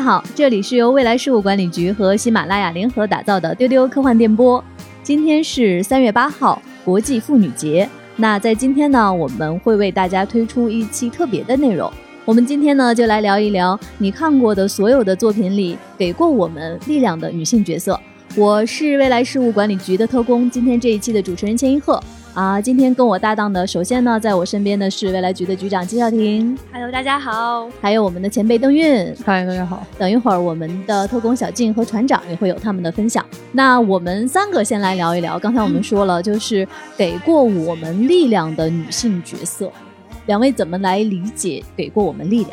家好，这里是由未来事务管理局和喜马拉雅联合打造的丢丢科幻电波。今天是三月八号，国际妇女节。那在今天呢，我们会为大家推出一期特别的内容。我们今天呢，就来聊一聊你看过的所有的作品里给过我们力量的女性角色。我是未来事务管理局的特工，今天这一期的主持人钱一鹤。啊，今天跟我搭档的，首先呢，在我身边的是未来局的局长金少廷，Hello，大家好。还有我们的前辈邓韵。嗨，大家好。等一会儿，我们的特工小静和船长也会有他们的分享。那我们三个先来聊一聊，刚才我们说了，就是给过我们力量的女性角色，两位怎么来理解给过我们力量？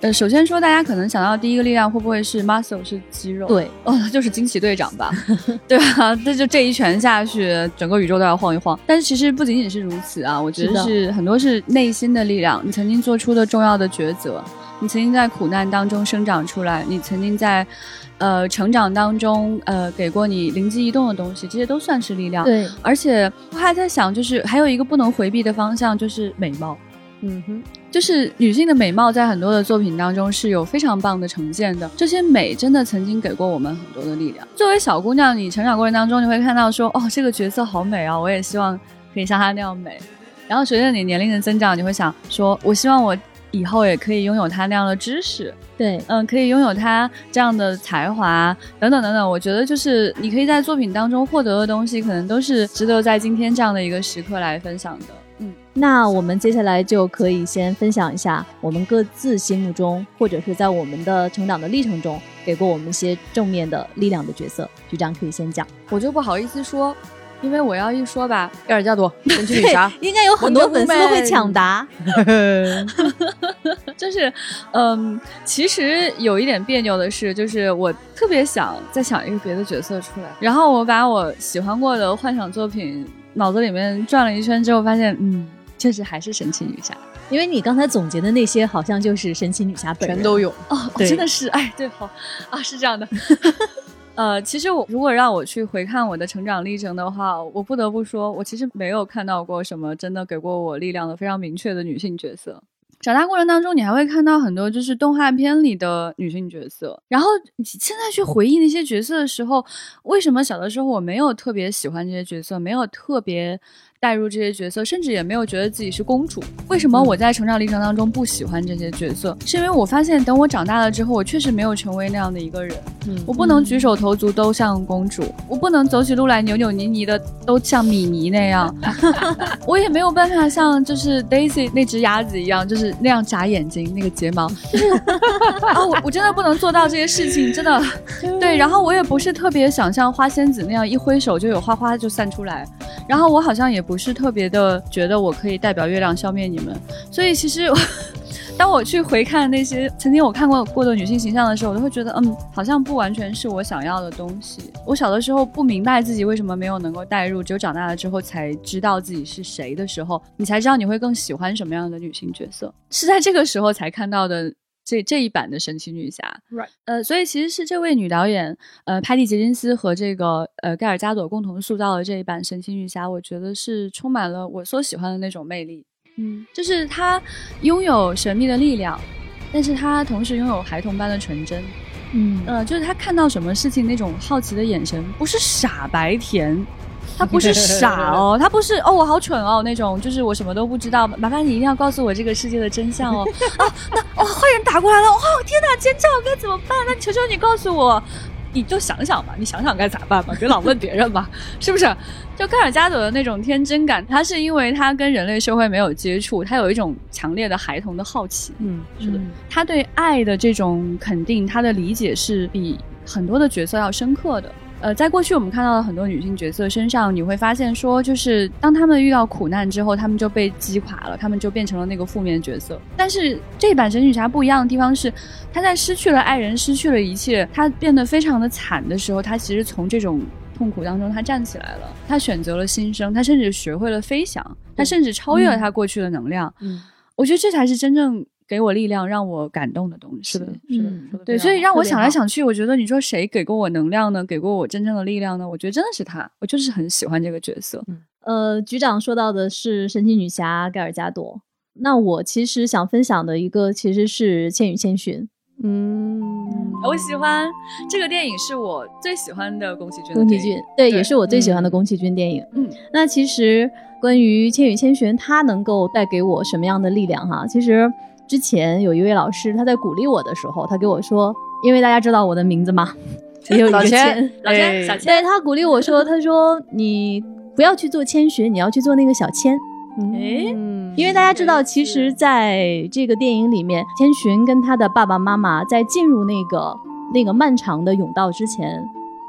呃，首先说，大家可能想到第一个力量会不会是 muscle 是肌肉？对，哦，那就是惊奇队长吧？对啊，这就这一拳下去，整个宇宙都要晃一晃。但是其实不仅仅是如此啊，我觉得是很多是内心的力量，你曾经做出的重要的抉择，你曾经在苦难当中生长出来，你曾经在。呃，成长当中，呃，给过你灵机一动的东西，这些都算是力量。对，而且我还在想，就是还有一个不能回避的方向，就是美貌。嗯哼，就是女性的美貌在很多的作品当中是有非常棒的呈现的，这些美真的曾经给过我们很多的力量。作为小姑娘，你成长过程当中，你会看到说，哦，这个角色好美啊，我也希望可以像她那样美。然后随着你年龄的增长，你会想说，我希望我以后也可以拥有她那样的知识，对，嗯，可以拥有她这样的才华，等等等等。我觉得就是你可以在作品当中获得的东西，可能都是值得在今天这样的一个时刻来分享的。嗯。那我们接下来就可以先分享一下我们各自心目中，或者是在我们的成长的历程中给过我们一些正面的力量的角色。局长可以先讲。我就不好意思说，因为我要一说吧，盖尔加朵神奇女侠应该有很多粉丝都会抢答。就是，嗯，其实有一点别扭的是，就是我特别想再想一个别的角色出来，然后我把我喜欢过的幻想作品脑子里面转了一圈之后，发现，嗯，确实还是神奇女侠。因为你刚才总结的那些，好像就是神奇女侠本人全都有哦，哦真的是，哎，对，好啊，是这样的。呃，其实我如果让我去回看我的成长历程的话，我不得不说，我其实没有看到过什么真的给过我力量的非常明确的女性角色。长大过程当中，你还会看到很多就是动画片里的女性角色，然后现在去回忆那些角色的时候，为什么小的时候我没有特别喜欢这些角色，没有特别带入这些角色，甚至也没有觉得自己是公主？为什么我在成长历程当中不喜欢这些角色？是因为我发现，等我长大了之后，我确实没有成为那样的一个人。嗯我不能举手投足都像公主，我不能走起路来扭扭捏捏的都像米妮那样，我也没有办法像就是 Daisy 那只鸭子一样，就是那样眨眼睛，那个睫毛，啊，我我真的不能做到这些事情，真的。对，然后我也不是特别想像花仙子那样一挥手就有花花就散出来，然后我好像也不是特别的觉得我可以代表月亮消灭你们，所以其实。当我去回看那些曾经我看过过的女性形象的时候，我都会觉得，嗯，好像不完全是我想要的东西。我小的时候不明白自己为什么没有能够代入，只有长大了之后才知道自己是谁的时候，你才知道你会更喜欢什么样的女性角色。是在这个时候才看到的这这一版的神奇女侠。Right 呃，所以其实是这位女导演，呃，派蒂·杰金斯和这个呃盖尔加朵共同塑造的这一版神奇女侠，我觉得是充满了我所喜欢的那种魅力。嗯，就是她拥有神秘的力量，但是她同时拥有孩童般的纯真。嗯呃，就是她看到什么事情那种好奇的眼神，不是傻白甜，她不是傻哦，他不是哦我好蠢哦那种，就是我什么都不知道，麻烦你一定要告诉我这个世界的真相哦。啊，那哦坏人打过来了，哦天哪，尖叫该怎么办？那求求你告诉我。你就想想吧，你想想该咋办吧，别老问别人吧，是不是？就盖尔加朵的那种天真感，他是因为他跟人类社会没有接触，他有一种强烈的孩童的好奇，嗯，是的，他对爱的这种肯定，他的理解是比很多的角色要深刻的。呃，在过去我们看到的很多女性角色身上，你会发现说，就是当她们遇到苦难之后，她们就被击垮了，她们就变成了那个负面角色。但是这一版神女侠不一样的地方是，她在失去了爱人、失去了一切，她变得非常的惨的时候，她其实从这种痛苦当中，她站起来了，她选择了新生，她甚至学会了飞翔，她甚至超越了她过去的能量。嗯，我觉得这才是真正给我力量、让我感动的东西。是的，是的嗯，对，所以让我想来想去，我觉得你说谁给过我能量呢？给过我真正的力量呢？我觉得真的是他，我就是很喜欢这个角色。呃，局长说到的是神奇女侠盖尔加朵，那我其实想分享的一个其实是《千与千寻》。嗯，我喜欢这个电影，是我最喜欢的宫崎骏宫崎骏，对，对也是我最喜欢的嗯宫崎骏电影。嗯，那其实关于《千与千寻》，它能够带给我什么样的力量？哈，其实之前有一位老师他在鼓励我的时候，他给我说，因为大家知道我的名字嘛，也有一老千老千哎小千。对他鼓励我说，他说你不要去做千寻，你要去做那个小千。诶嗯因为大家知道，其实在这个电影里面，千寻跟他的爸爸妈妈在进入那个那个漫长的甬道之前，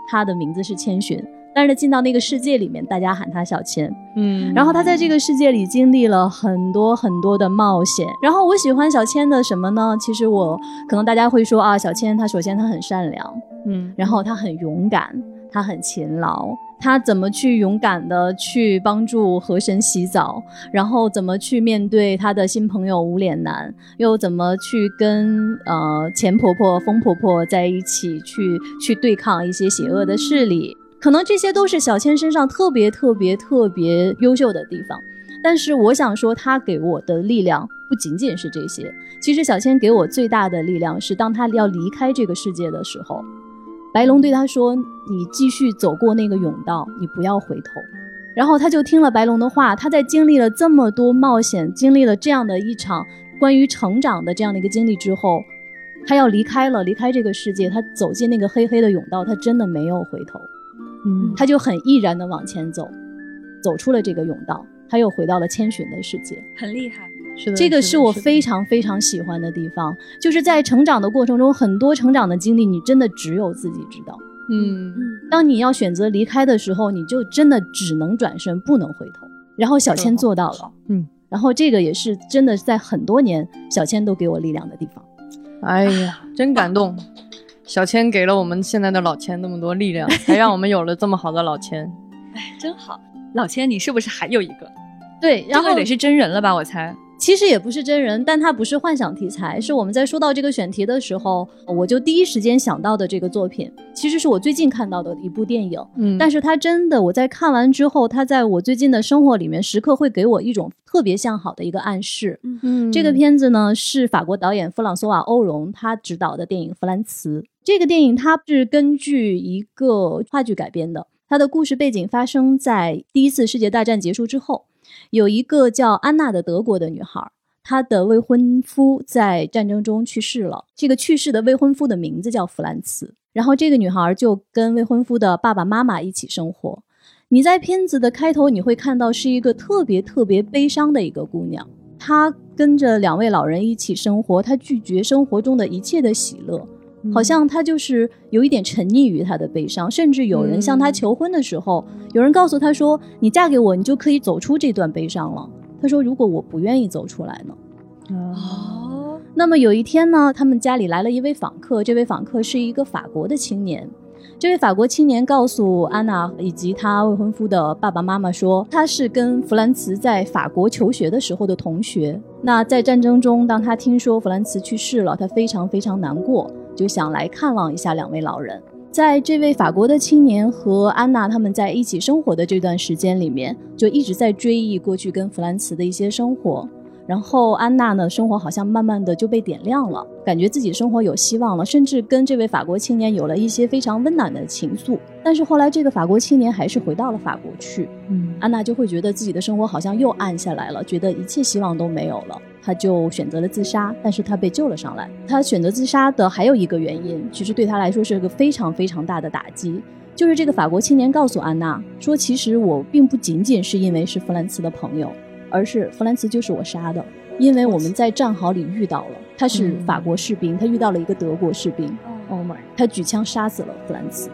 他的名字是千寻，但是进到那个世界里面，大家喊他小千。嗯然后他在这个世界里经历了很多很多的冒险。然后我喜欢小千的什么呢？其实我可能大家会说啊，小千他首先他很善良，嗯然后他很勇敢，他很勤劳，他怎么去勇敢的去帮助河神洗澡，然后怎么去面对他的新朋友无脸男，又怎么去跟呃钱婆婆、疯婆婆在一起去去对抗一些邪恶的势力。可能这些都是小千身上特别特别特别优秀的地方，但是我想说，他给我的力量不仅仅是这些。其实小千给我最大的力量是，当他要离开这个世界的时候，白龙对他说：“你继续走过那个甬道，你不要回头。”然后他就听了白龙的话。他在经历了这么多冒险，经历了这样的一场关于成长的这样的一个经历之后，他要离开了，离开这个世界。他走进那个黑黑的甬道，他真的没有回头，嗯他就很毅然的往前走，走出了这个甬道，他又回到了千寻的世界。很厉害。是的，这个是我非常非常喜欢的地方，就是在成长的过程中，很多成长的经历，你真的只有自己知道。嗯当你要选择离开的时候，你就真的只能转身，不能回头。然后小千做到了，嗯，然后这个也是真的在很多年，小千都给我力量的地方。哎呀，真感动。小千给了我们现在的老千那么多力量，才让我们有了这么好的老千。哎，真好。老千，你是不是还有一个？对，然后这个得是真人了吧？我猜。其实也不是真人，但它不是幻想题材，是我们在说到这个选题的时候，我就第一时间想到的这个作品，其实是我最近看到的一部电影。嗯但是它真的，我在看完之后，它在我最近的生活里面，时刻会给我一种特别向好的一个暗示。嗯这个片子呢是法国导演弗朗索瓦·欧容他执导的电影《弗兰茨》。这个电影它是根据一个话剧改编的，它的故事背景发生在第一次世界大战结束之后，有一个叫安娜的德国的女孩，她的未婚夫在战争中去世了。这个去世的未婚夫的名字叫弗兰茨，然后这个女孩就跟未婚夫的爸爸妈妈一起生活。你在片子的开头，你会看到是一个特别特别悲伤的一个姑娘，她跟着两位老人一起生活，她拒绝生活中的一切的喜乐，好像他就是有一点沉溺于他的悲伤，甚至有人向他求婚的时候，有人告诉他说：“你嫁给我，你就可以走出这段悲伤了。”他说：“如果我不愿意走出来呢？”哦，那么有一天呢，他们家里来了一位访客，这位访客是一个法国的青年。这位法国青年告诉安娜以及她未婚夫的爸爸妈妈说，他是跟弗兰茨在法国求学的时候的同学。那在战争中，当他听说弗兰茨去世了，他非常非常难过，就想来看望一下两位老人。在这位法国的青年和安娜他们在一起生活的这段时间里面，就一直在追忆过去跟弗兰茨的一些生活。然后安娜呢，生活好像慢慢的就被点亮了，感觉自己生活有希望了，甚至跟这位法国青年有了一些非常温暖的情愫。但是后来这个法国青年还是回到了法国去，嗯安娜就会觉得自己的生活好像又暗下来了，觉得一切希望都没有了，她就选择了自杀，但是她被救了上来。她选择自杀的还有一个原因，其实对她来说是个非常非常大的打击。就是这个法国青年告诉安娜说，其实我并不仅仅是因为是弗兰茨的朋友，而是弗兰茨就是我杀的，因为我们在战壕里遇到了，他是嗯法国士兵，他遇到了一个德国士兵，，Oh 他举枪杀死了弗兰茨。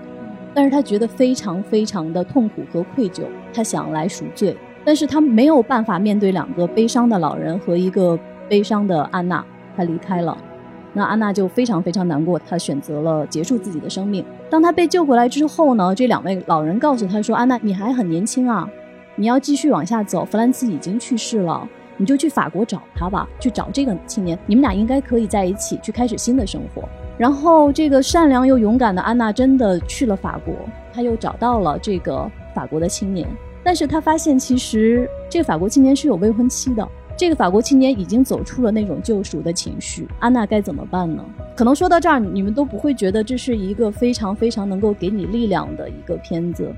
但是他觉得非常非常的痛苦和愧疚，他想来赎罪，但是他没有办法面对两个悲伤的老人和一个悲伤的安娜，他离开了。那安娜就非常非常难过，她选择了结束自己的生命。当她被救回来之后呢，这两位老人告诉她说：“安娜，你还很年轻啊，你要继续往下走。弗兰茨已经去世了，你就去法国找他吧，去找这个青年，你们俩应该可以在一起去开始新的生活。”然后，这个善良又勇敢的安娜真的去了法国，她又找到了这个法国的青年，但是她发现其实这个法国青年是有未婚妻的。这个法国青年已经走出了那种救赎的情绪，安娜该怎么办呢？可能说到这儿，你们都不会觉得这是一个非常非常能够给你力量的一个片子，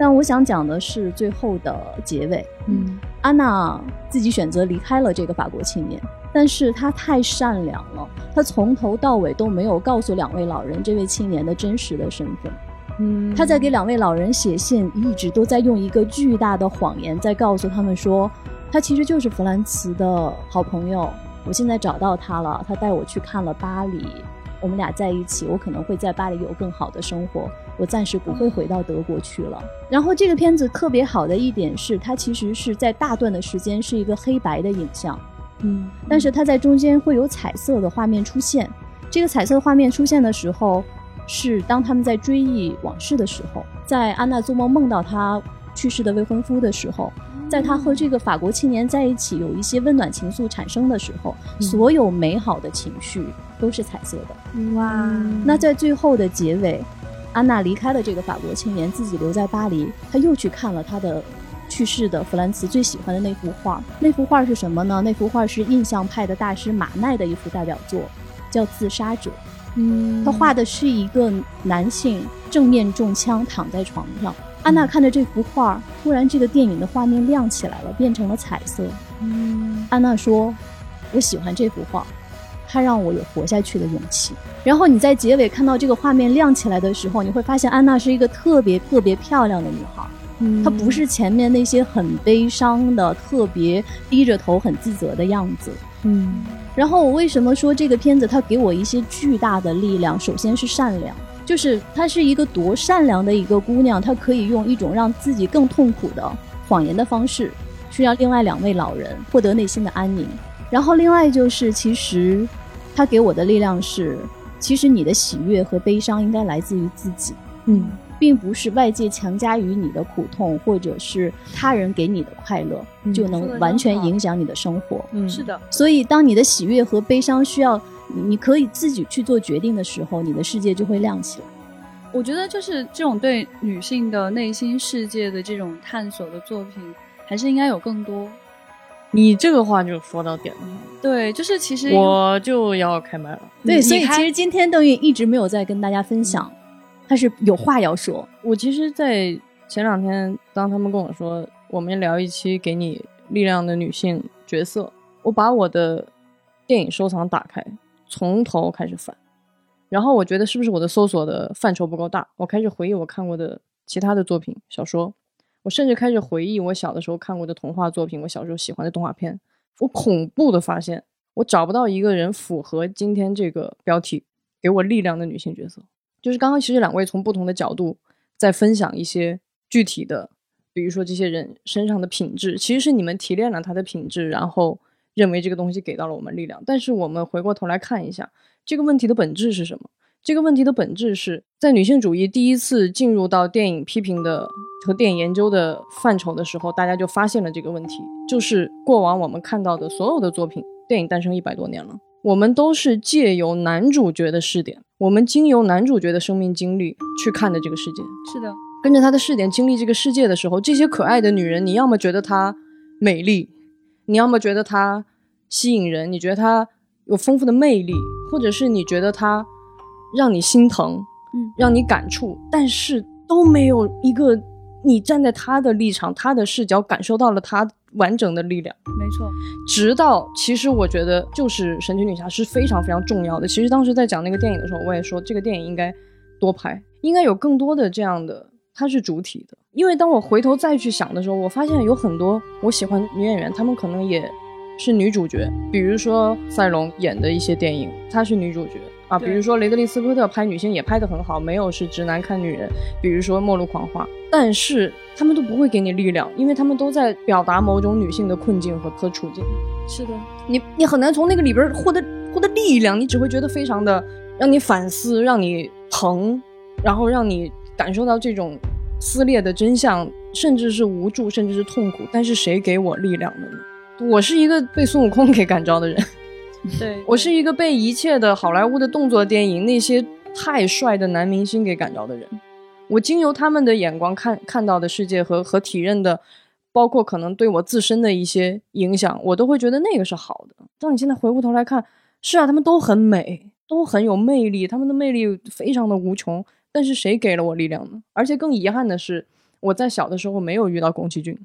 但我想讲的是最后的结尾。嗯，安娜自己选择离开了这个法国青年，但是她太善良了，她从头到尾都没有告诉两位老人这位青年的真实的身份。嗯，她在给两位老人写信，一直都在用一个巨大的谎言在告诉他们说。他其实就是弗兰茨的好朋友，我现在找到他了，他带我去看了巴黎，我们俩在一起，我可能会在巴黎有更好的生活，我暂时不会回到德国去了。然后这个片子特别好的一点是，它其实是在大段的时间是一个黑白的影像，嗯，但是它在中间会有彩色的画面出现。这个彩色画面出现的时候，是当他们在追忆往事的时候，在安娜做梦梦到她去世的未婚夫的时候。在他和这个法国青年在一起，有一些温暖情愫产生的时候，所有美好的情绪都是彩色的。哇，那在最后的结尾，安娜离开了这个法国青年，自己留在巴黎，她又去看了她的去世的弗兰茨最喜欢的那幅画。那幅画是什么呢？那幅画是印象派的大师马奈的一幅代表作，叫《自杀者》。嗯，他画的是一个男性正面中枪躺在床上。安娜看着这幅画，突然这个电影的画面亮起来了，变成了彩色。嗯，安娜说：“我喜欢这幅画，它让我有活下去的勇气。”然后你在结尾看到这个画面亮起来的时候，你会发现安娜是一个特别特别漂亮的女孩。嗯，她不是前面那些很悲伤的、特别低着头、很自责的样子。嗯，然后我为什么说这个片子它给我一些巨大的力量？首先是善良。就是她是一个多善良的一个姑娘，她可以用一种让自己更痛苦的谎言的方式，去让另外两位老人获得内心的安宁。然后另外就是，其实她给我的力量是，其实你的喜悦和悲伤应该来自于自己，嗯，并不是外界强加于你的苦痛，或者是他人给你的快乐，就能完全影响你的生活。嗯，是的，所以当你的喜悦和悲伤需要。你可以自己去做决定的时候，你的世界就会亮起来。我觉得就是这种对女性的内心世界的这种探索的作品，还是应该有更多。你这个话就说到点子上了。对，就是其实我就要开麦了。对，所以其实今天邓韵一直没有在跟大家分享，他是有话要说。我其实，在前两天，当他们跟我说我们聊一期给你力量的女性角色，我把我的电影收藏打开。从头开始翻，然后我觉得是不是我的搜索的范畴不够大？我开始回忆我看过的其他的作品、小说，我甚至开始回忆我小的时候看过的童话作品，我小时候喜欢的动画片。我恐怖的发现，我找不到一个人符合今天这个标题给我力量的女性角色。就是刚刚其实两位从不同的角度在分享一些具体的，比如说这些人身上的品质，其实是你们提炼了他的品质，然后。认为这个东西给到了我们力量，但是我们回过头来看一下这个问题的本质是什么？这个问题的本质是在女性主义第一次进入到电影批评的和电影研究的范畴的时候，大家就发现了这个问题，就是过往我们看到的所有的作品，电影诞生一百多年了，我们都是借由男主角的视点，我们经由男主角的生命经历去看的这个世界。是的，跟着他的视点经历这个世界的时候，这些可爱的女人，你要么觉得她美丽。你要么觉得她吸引人，你觉得她有丰富的魅力，或者是你觉得她让你心疼，嗯，让你感触，但是都没有一个你站在她的立场、她的视角感受到了她完整的力量。没错，直到其实我觉得就是神奇女侠是非常非常重要的。其实当时在讲那个电影的时候，我也说这个电影应该多拍，应该有更多的这样的，它是主体的。因为当我回头再去想的时候，我发现有很多我喜欢女演员，她们可能也是女主角。比如说赛龙演的一些电影，她是女主角；啊，比如说雷德利·斯科特拍女性也拍得很好，没有是直男看女人，比如说《末路狂花》，但是他们都不会给你力量，因为他们都在表达某种女性的困境和和处境。是的，你你很难从那个里边获得获得力量，你只会觉得非常的让你反思，让你疼，然后让你感受到这种撕裂的真相，甚至是无助，甚至是痛苦。但是谁给我力量的呢？我是一个被孙悟空给感召的人，对我是一个被一切的好莱坞的动作电影那些太帅的男明星给感召的人。我经由他们的眼光看看到的世界和和体认的，包括可能对我自身的一些影响，我都会觉得那个是好的。当你现在回过头来看，是啊，他们都很美，都很有魅力，他们的魅力非常的无穷。但是谁给了我力量呢？而且更遗憾的是，我在小的时候没有遇到宫崎骏。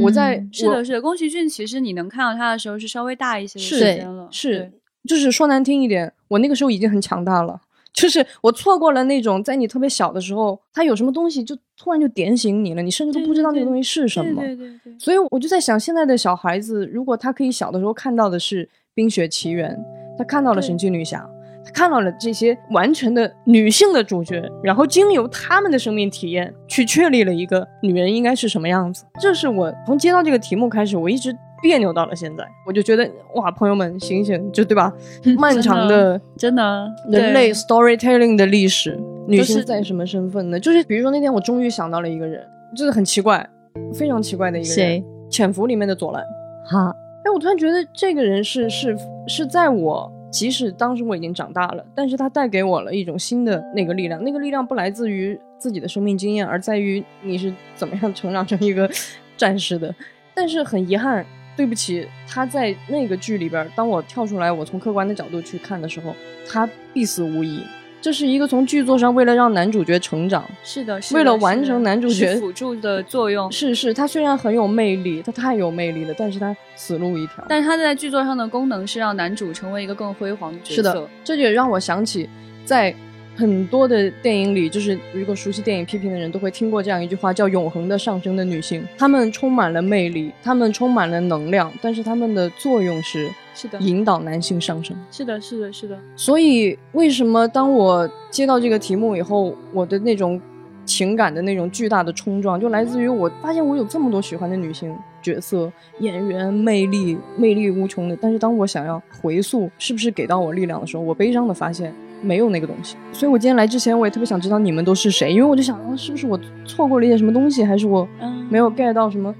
我在我是的，是的。宫崎骏其实你能看到他的时候是稍微大一些的时间了，是对，就是说难听一点，我那个时候已经很强大了。就是我错过了那种在你特别小的时候，他有什么东西就突然就点醒你了，你甚至都不知道那个东西是什么。对对对对，所以我就在想，现在的小孩子，如果他可以小的时候看到的是《冰雪奇缘》，他看到了神奇女侠，他看到了这些完全的女性的主角，然后经由他们的生命体验去确立了一个女人应该是什么样子。这是我从接到这个题目开始，我一直别扭到了现在。我就觉得哇，朋友们醒醒，就对吧？漫长的真的人类 storytelling 的历史，女性在什么身份呢？就是比如说那天我终于想到了一个人，就是很奇怪，非常奇怪的一个人，谁？潜伏里面的左蓝。哈，哎，我突然觉得这个人是是是在我即使当时我已经长大了，但是它带给我了一种新的那个力量。那个力量不来自于自己的生命经验，而在于你是怎么样成长成一个 战士的。但是很遗憾，对不起，他在那个剧里边，当我跳出来，我从客观的角度去看的时候，他必死无疑。这是一个从剧作上为了让男主角成长，是的，是为了完成男主角辅助的作用，是是，他虽然很有魅力，他太有魅力了，但是他死路一条。但是他在剧作上的功能是让男主成为一个更辉煌的角色。是的，这就也让我想起，在很多的电影里，就是如果熟悉电影批评的人都会听过这样一句话，叫“永恒的上升的女性”。她们充满了魅力，她们充满了能量，但是她们的作用是是的，引导男性上升。是的，是的，是的，所以，为什么当我接到这个题目以后，我的那种情感的那种巨大的冲撞，就来自于我发现我有这么多喜欢的女性角色、演员，魅力魅力无穷的。但是当我想要回溯是不是给到我力量的时候，我悲伤的发现没有那个东西。所以我今天来之前，我也特别想知道你们都是谁，因为我就想，啊、是不是我错过了一些什么东西，还是我嗯没有 get 到什么？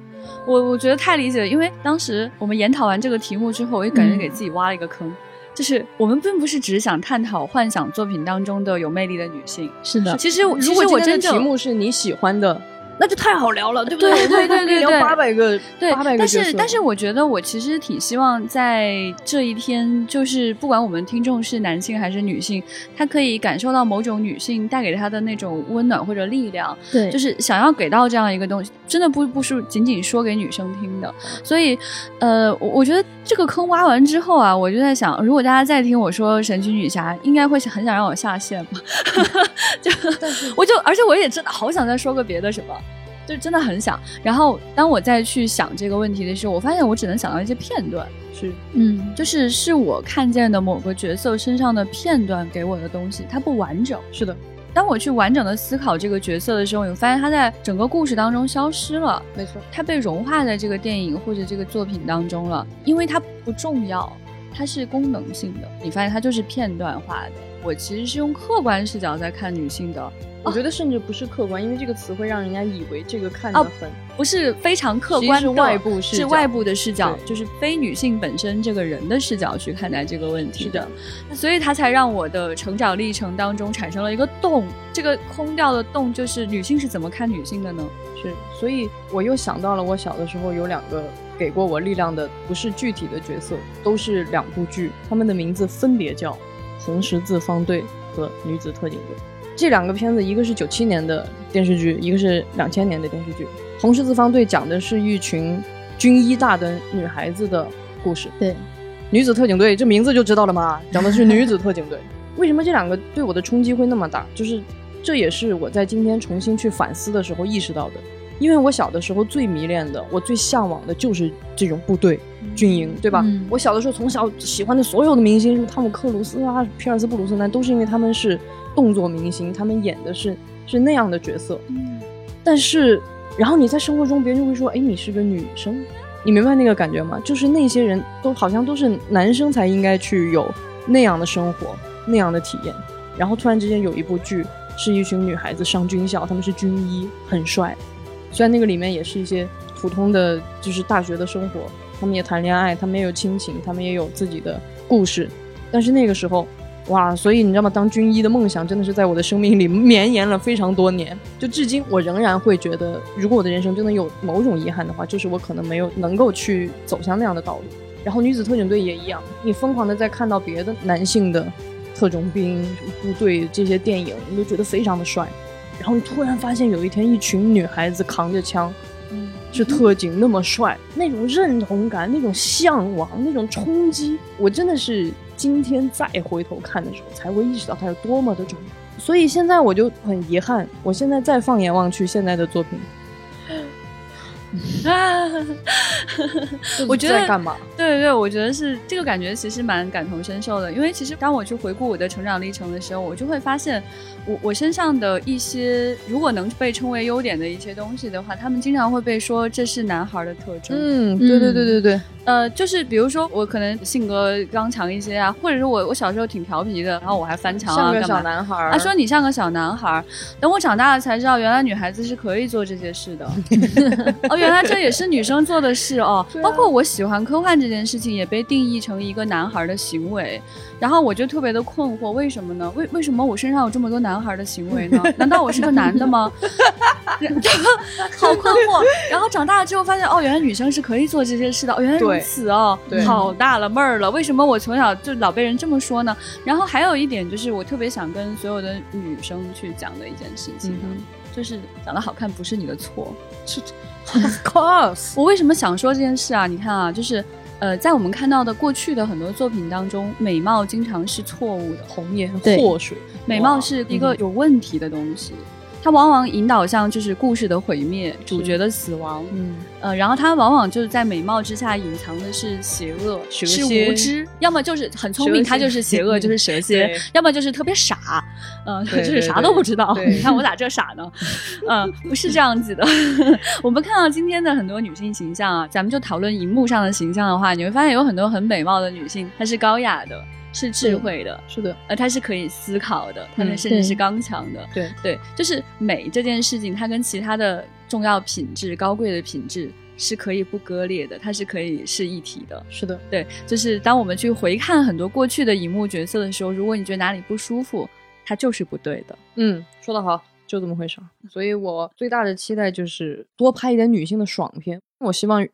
我我觉得太理解了，因为当时我们研讨完这个题目之后，我也感觉给自己挖了一个坑。就是我们并不是只想探讨幻想作品当中的有魅力的女性，是的，其实其如果实我真正的题目是你喜欢的，那就太好聊了，对不对对对对 聊对八百个，对八百，个但是但是我觉得我其实挺希望在这一天，就是不管我们听众是男性还是女性，他可以感受到某种女性带给他的那种温暖或者力量，对，就是想要给到这样一个东西，真的不不是仅仅说给女生听的。所以，呃，我我觉得这个坑挖完之后啊，我就在想，如果大家再听我说神奇女侠，应该会很想让我下线吧？就我就而且我也真的好想再说个别的什么。就真的很想，然后当我再去想这个问题的时候，我发现我只能想到一些片段，是嗯，就是是我看见的某个角色身上的片段给我的东西，它不完整。是的，当我去完整的思考这个角色的时候，你会发现他在整个故事当中消失了，没错，他被融化在这个电影或者这个作品当中了，因为它不重要，它是功能性的。你发现它就是片段化的。我其实是用客观视角在看女性的，我觉得甚至不是客观，因为这个词会让人家以为这个看得很、不是非常客观的，是外部视角是外部的视角，就是非女性本身这个人的视角去看待这个问题是的，那所以它才让我的成长历程当中产生了一个洞，这个空掉的洞就是女性是怎么看女性的呢？是，所以我又想到了我小的时候有两个给过我力量的，不是具体的角色，都是两部剧，他们的名字分别叫《红十字方队》和《女子特警队》。这两个片子，一个是九七年的电视剧，一个是两千年的电视剧。《红十字方队》讲的是一群军医大的女孩子的故事，对，女子特警队这名字就知道了嘛，讲的是女子特警队。为什么这两个对我的冲击会那么大？就是这也是我在今天重新去反思的时候意识到的。因为我小的时候最迷恋的，我最向往的就是这种部队，军营，对吧？嗯我小的时候从小喜欢的所有的明星，什么汤姆克鲁斯啊、皮尔斯布鲁斯南，都是因为他们是动作明星，他们演的是是那样的角色。但是，然后你在生活中，别人就会说：“哎，你是个女生。”你明白那个感觉吗？就是那些人都好像都是男生才应该去有那样的生活、那样的体验。然后突然之间有一部剧，是一群女孩子上军校，他们是军医，很帅。虽然那个里面也是一些普通的，就是大学的生活，他们也谈恋爱，他们也有亲情，他们也有自己的故事。但是那个时候，哇！所以你知道吗？当军医的梦想真的是在我的生命里绵延了非常多年。就至今，我仍然会觉得，如果我的人生真的有某种遗憾的话，就是我可能没有能够去走向那样的道路。然后女子特警队也一样，你疯狂的在看到别的男性的特种兵、部队这些电影，你都觉得非常的帅。然后你突然发现有一天，一群女孩子扛着枪，是特警那么帅，那种认同感、那种向往、那种冲击，我真的是今天再回头看的时候，才会意识到它有多么的重要。所以现在我就很遗憾，我现在再放眼望去现在的作品，啊，我觉得在干嘛？对对对，我觉得是这个感觉，其实蛮感同身受的。因为其实当我去回顾我的成长历程的时候，我就会发现我，我身上的一些如果能被称为优点的一些东西的话，他们经常会被说这是男孩的特征。嗯，对对对对对，呃，就是比如说我可能性格刚强一些啊，或者是我我小时候挺调皮的，然后我还翻墙啊，像个小男孩儿。他说你像个小男孩儿，等我长大了才知道，原来女孩子是可以做这些事的。哦，原来这也是女生做的事哦。包括我喜欢科幻这件事情，也被定义成一个男孩儿的行为。然后我就特别的困惑，为什么呢？为为什么我身上有这么多男孩的行为呢？难道我是个男的吗？好困惑。然后长大了之后发现，哦，原来女生是可以做这些事的。哦，原来如此哦，好大了闷儿了。为什么我从小就老被人这么说呢？然后还有一点就是，我特别想跟所有的女生去讲的一件事情，嗯就是长得好看不是你的错。是，Of course，我为什么想说这件事啊？你看啊，就是呃，在我们看到的过去的很多作品当中，美貌经常是错误的，红颜祸水，美貌是一个有问题的东西。它往往引导向就是故事的毁灭、主角的死亡，嗯，呃，然后它往往就是在美貌之下隐藏的是邪恶，蛇是蝎无知，要么就是很聪明，蛇蝎。他就是邪恶，就是蛇蝎；要么就是特别傻，呃，对就是啥都不知道。对。你看我咋这傻呢？嗯、不是这样子的。我们看到今天的很多女性形象啊，咱们就讨论荧幕上的形象的话，你会发现有很多很美貌的女性，她是高雅的，是智慧的，是的，呃，他是可以思考的，他们甚至是刚强的。对对，就是美这件事情，它跟其他的重要品质、高贵的品质是可以不割裂的，它是可以是一体的。是的，对，就是当我们去回看很多过去的荧幕角色的时候，如果你觉得哪里不舒服，它就是不对的。嗯，说得好，就这么回事儿。所以我最大的期待就是多拍一点女性的爽片。我希望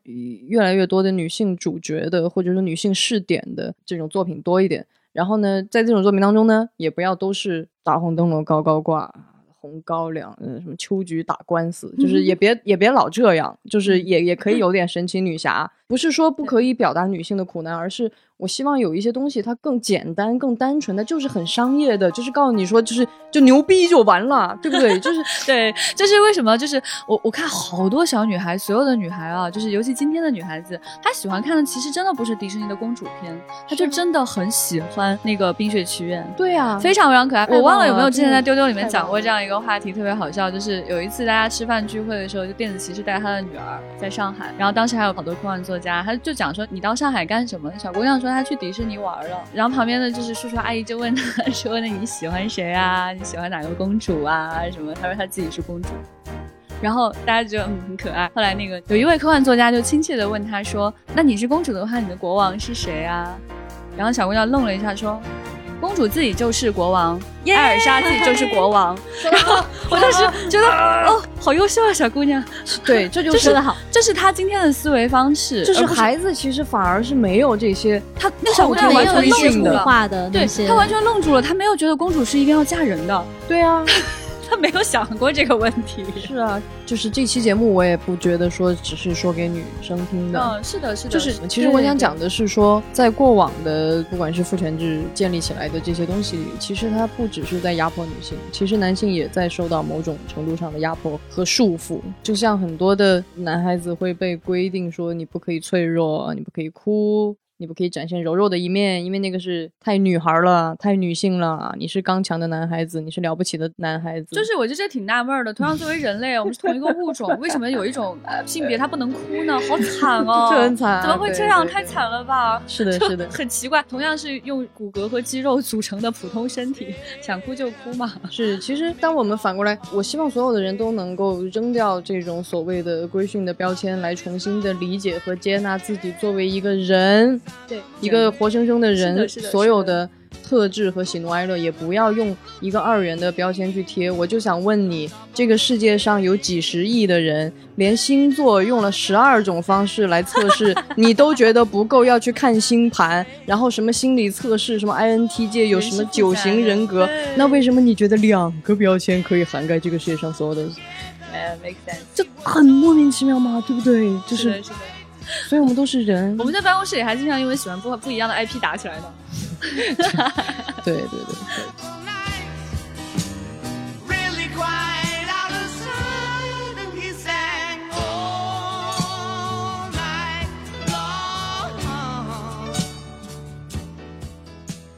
越来越多的女性主角的，或者说女性试点的这种作品多一点。然后呢，在这种作品当中呢，也不要都是大红灯笼高高挂。红高粱，嗯，什么秋菊打官司，就是也别也别老这样，就是也也可以有点神奇女侠，不是说不可以表达女性的苦难，而是我希望有一些东西它更简单、更单纯的，就是很商业的，就是告诉你说，就是就牛逼就完了，对不对？就是 对，这是为什么？就是我我看好多小女孩，所有的女孩啊，就是尤其今天的女孩子，她喜欢看的其实真的不是迪士尼的公主片，她就真的很喜欢那个《冰雪奇缘》。对啊，非常非常可爱。我忘了了有没有之前在丢丢里面讲过这样一个话题，特别好笑。就是有一次大家吃饭聚会的时候，就电子骑士带他的女儿在上海，然后当时还有好多科幻家，他就讲说你到上海干什么？小姑娘说她去迪士尼玩了，然后旁边的就是叔叔阿姨就问她 说：“那你喜欢谁啊？你喜欢哪个公主啊？什么？”她说她自己是公主。然后大家觉得嗯很可爱。后来那个有一位科幻作家就亲切的问她说：“那你是公主的话，你的国王是谁啊？”然后小姑娘愣了一下说：“公主自己就是国王，艾尔莎自己就是国王。”然后我当时觉得哦，好优秀啊，小姑娘，对，这就是这是她今天的思维方式，就是孩子其实反而是没有这些，她那个小姑娘完全愣住了。对，她完全愣住了，她没有觉得公主是一定要嫁人的，对啊，她本没有想过这个问题。是啊，就是这期节目我也不觉得说只是说给女生听的。嗯，是的，是的，就是，其实我想讲的是说，在过往的不管是父权制建立起来的这些东西里，其实它不只是在压迫女性，其实男性也在受到某种程度上的压迫和束缚。就像很多的男孩子会被规定说，你不可以脆弱，你不可以哭。你不可以展现柔弱的一面，因为那个是太女孩了，太女性了。你是刚强的男孩子，你是了不起的男孩子。就是我就觉得挺纳闷的。同样作为人类，我们是同一个物种，为什么有一种性别它不能哭呢？好惨哦，就很惨。怎么会这样？太惨了吧？是的，是的，很奇怪。同样是用骨骼和肌肉组成的普通身体，想哭就哭嘛。是，其实当我们反过来，我希望所有的人都能够扔掉这种所谓的规训的标签，来重新的理解和接纳自己作为一个人。对，一个。活生生的人，所有的特质和喜怒哀乐，也不要用一个二元的标签去贴。我就想问你，这个世界上有几十亿的人，连星座用了十二种方式来测试，你都觉得不够，要去看星盘，然后什么心理测试，什么 INTJ 有什么九型人格，那为什么你觉得两个标签可以涵盖这个世界上所有的？呃，make sense，这很莫名其妙吗？对不对？就是。所以我们都是人。我们在办公室里还经常因为喜欢不不一样的 IP 打起来呢。对 对对。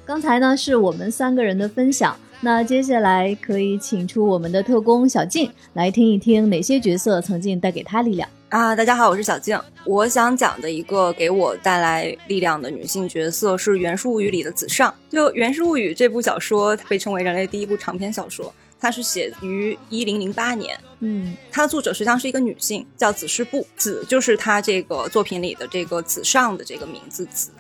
刚才呢是我们三个人的分享，那接下来可以请出我们的特工小静来听一听哪些角色曾经带给他力量。啊，大家好，我是小静。我想讲的一个给我带来力量的女性角色是《源氏物语》里的子尚。就《源氏物语》这部小说被称为人类第一部长篇小说，它是写于一零零八年。嗯，它的作者实际上是一个女性，叫子氏部。子就是她这个作品里的这个子尚的这个名字子。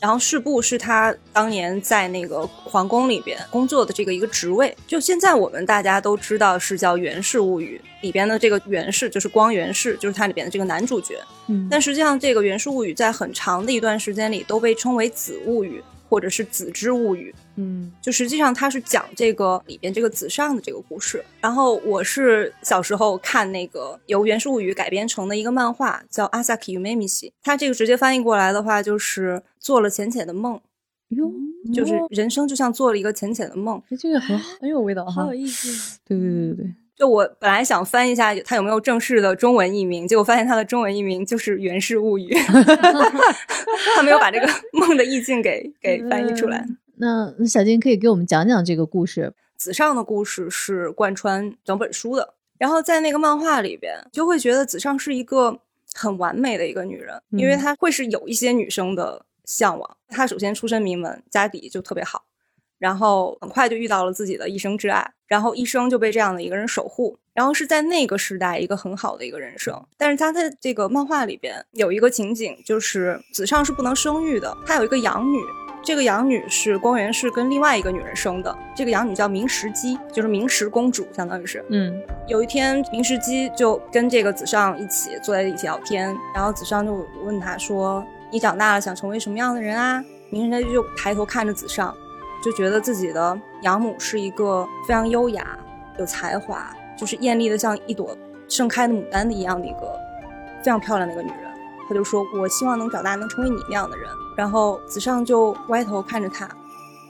然后世部是他当年在那个皇宫里边工作的这个一个职位，就现在我们大家都知道是叫《源氏物语》里边的这个源氏，就是光源氏，就是它里边的这个男主角。嗯，但实际上这个《源氏物语》在很长的一段时间里都被称为子物语。或者是子之物语，嗯，就实际上它是讲这个里边这个子上的这个故事。然后我是小时候看那个由原氏物语改编成的一个漫画，叫《阿萨克与梅米西》，它这个直接翻译过来的话就是做了浅浅的梦，哟，就是人生就像做了一个浅浅的梦，这个很很有味道，好有意思。对对对对对。就我本来想翻一下它有没有正式的中文译名，结果发现它的中文译名就是《源氏物语》，他没有把这个梦的意境给 给翻译出来。那小金可以给我们讲讲这个故事。子尚的故事是贯穿整本书的，然后在那个漫画里边，就会觉得子尚是一个很完美的一个女人，因为她会是有一些女生的向往。她首先出身名门，家底就特别好。然后很快就遇到了自己的一生挚爱，然后一生就被这样的一个人守护，然后是在那个时代一个很好的一个人生。但是他在这个漫画里边有一个情景，就是子尚是不能生育的，他有一个养女，这个养女是光源氏跟另外一个女人生的，这个养女叫明石姬，就是明石公主，相当于是。嗯，有一天明石姬就跟这个子尚一起坐在一起聊天，然后子尚就问他说：“你长大了想成为什么样的人啊？”明石姬就抬头看着子尚。就觉得自己的养母是一个非常优雅、有才华，就是艳丽的像一朵盛开的牡丹的一样的一个非常漂亮的一个女人。他就说：“我希望能长大能成为你那样的人。”然后子尚就歪头看着他，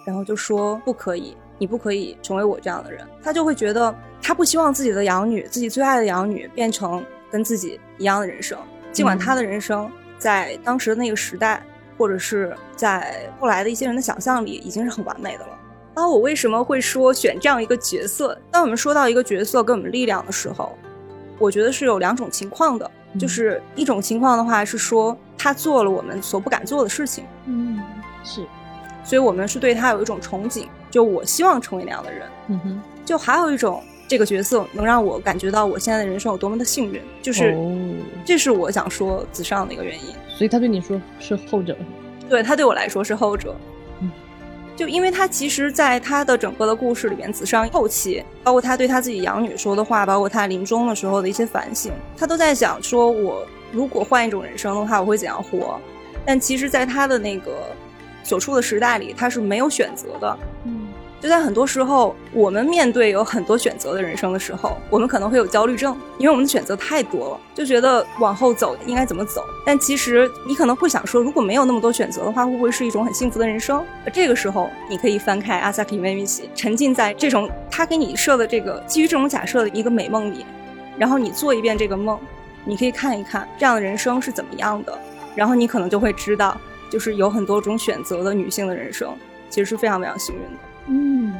然后就说：“不可以，你不可以成为我这样的人。”他就会觉得他不希望自己的养女，自己最爱的养女变成跟自己一样的人生，尽管他的人生在当时的那个时代。或者是在后来的一些人的想象里，已经是很完美的了。然后我为什么会说选这样一个角色？当我们说到一个角色给我们力量的时候，我觉得是有两种情况的。就是一种情况的话是说他做了我们所不敢做的事情，嗯，是，所以我们是对他有一种憧憬，就我希望成为那样的人。嗯哼，就还有一种这个角色能让我感觉到我现在的人生有多么的幸运，就是这是我想说子尚的一个原因。所以他对你说是后者，对他对我来说是后者，嗯，就因为他其实，在他的整个的故事里面，子尚后期，包括他对他自己养女说的话，包括他临终的时候的一些反省，他都在想说，我如果换一种人生的话，我会怎样活？但其实，在他的那个所处的时代里，他是没有选择的，嗯，就在很多时候，我们面对有很多选择的人生的时候，我们可能会有焦虑症，因为我们的选择太多了，就觉得往后走应该怎么走。但其实你可能会想说，如果没有那么多选择的话，会不会是一种很幸福的人生？这个时候，你可以翻开阿萨克伊梅米奇，沉浸在这种他给你设的这个基于这种假设的一个美梦里，然后你做一遍这个梦，你可以看一看这样的人生是怎么样的，然后你可能就会知道，就是有很多种选择的女性的人生，其实是非常非常幸运的。嗯，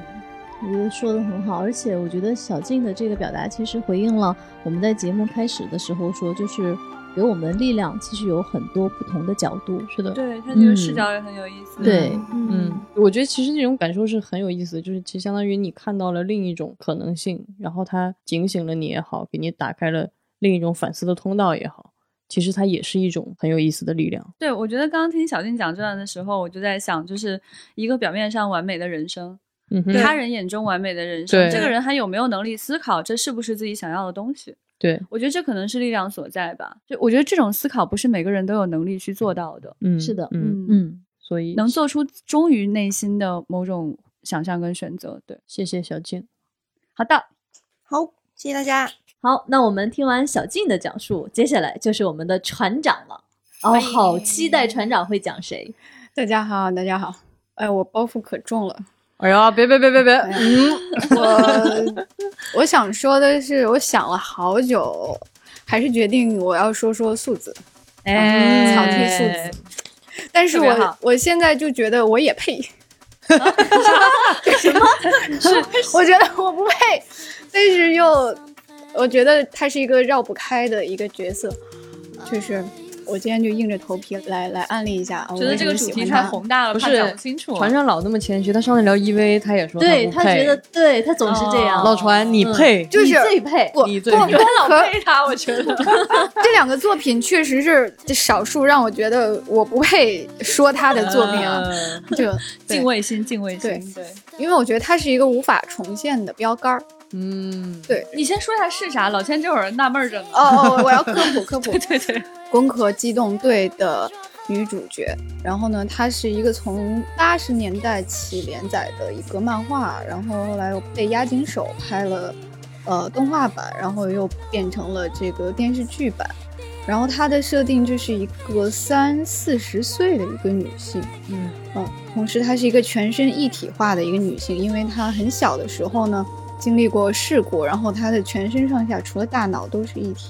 我觉得说的很好，而且我觉得小静的这个表达其实回应了我们在节目开始的时候说，就是给我们力量，其实有很多不同的角度。是的，对他这个视角也很有意思。对，嗯，我觉得其实这种感受是很有意思的，就是其实相当于你看到了另一种可能性，然后他警醒了你也好，给你打开了另一种反思的通道也好，其实它也是一种很有意思的力量。对，我觉得刚刚听小静讲这段的时候，我就在想，就是一个表面上完美的人生，嗯哼，他人眼中完美的人生，这个人还有没有能力思考这是不是自己想要的东西？对，我觉得这可能是力量所在吧。就我觉得这种思考不是每个人都有能力去做到的，嗯，是的嗯，嗯，所以能做出忠于内心的某种想象跟选择。对，谢谢小静。好的，好，谢谢大家。好，那我们听完小静的讲述，接下来就是我们的船长了。哦，好期待船长会讲谁。大家好，大家好。哎，我包袱可重了。哎呀，别别别别别，嗯，我我想说的是，我想了好久，还是决定我要说说素子，哎草地素子。但是我我现在就觉得我也配。什么？是？我觉得我不配，但是又我觉得他是一个绕不开的一个角色，就是我今天就硬着头皮来来安利一下。觉得这个主题太宏大了，不是讲不清楚。船长老那么谦虚，他上次聊 EV，他也说对他觉得，对他总是这样。老船你嗯配，就是你最配。不你最不配不可配他，我觉得。这两个作品确实是少数让我觉得我不配说他的作品啊，呃就敬畏心，敬畏心。对对，因为我觉得他是一个无法重现的标杆儿。嗯，对你先说一下是啥，老千这会儿纳闷着呢。哦哦，我要科普科普。对 对，攻壳机动队的女主角，然后呢，她是一个从八十年代起连载的一个漫画，然后后来又被押井守拍了呃动画版，然后又变成了这个电视剧版。然后她的设定就是一个三四十岁的一个女性，嗯嗯，同时她是一个全身一体化的一个女性，因为她很小的时候呢经历过事故，然后他的全身上下除了大脑都是一体，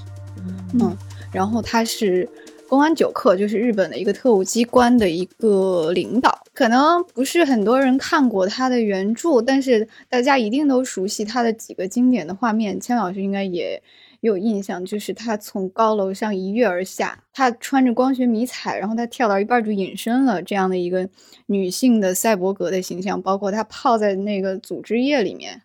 嗯，然后他是公安九课，就是日本的一个特务机关的一个领导。可能不是很多人看过他的原著，但是大家一定都熟悉他的几个经典的画面。千老师应该也有印象，就是他从高楼上一跃而下，他穿着光学迷彩，然后他跳到一半就隐身了，这样的一个女性的赛博格的形象，包括她泡在那个组织液里面。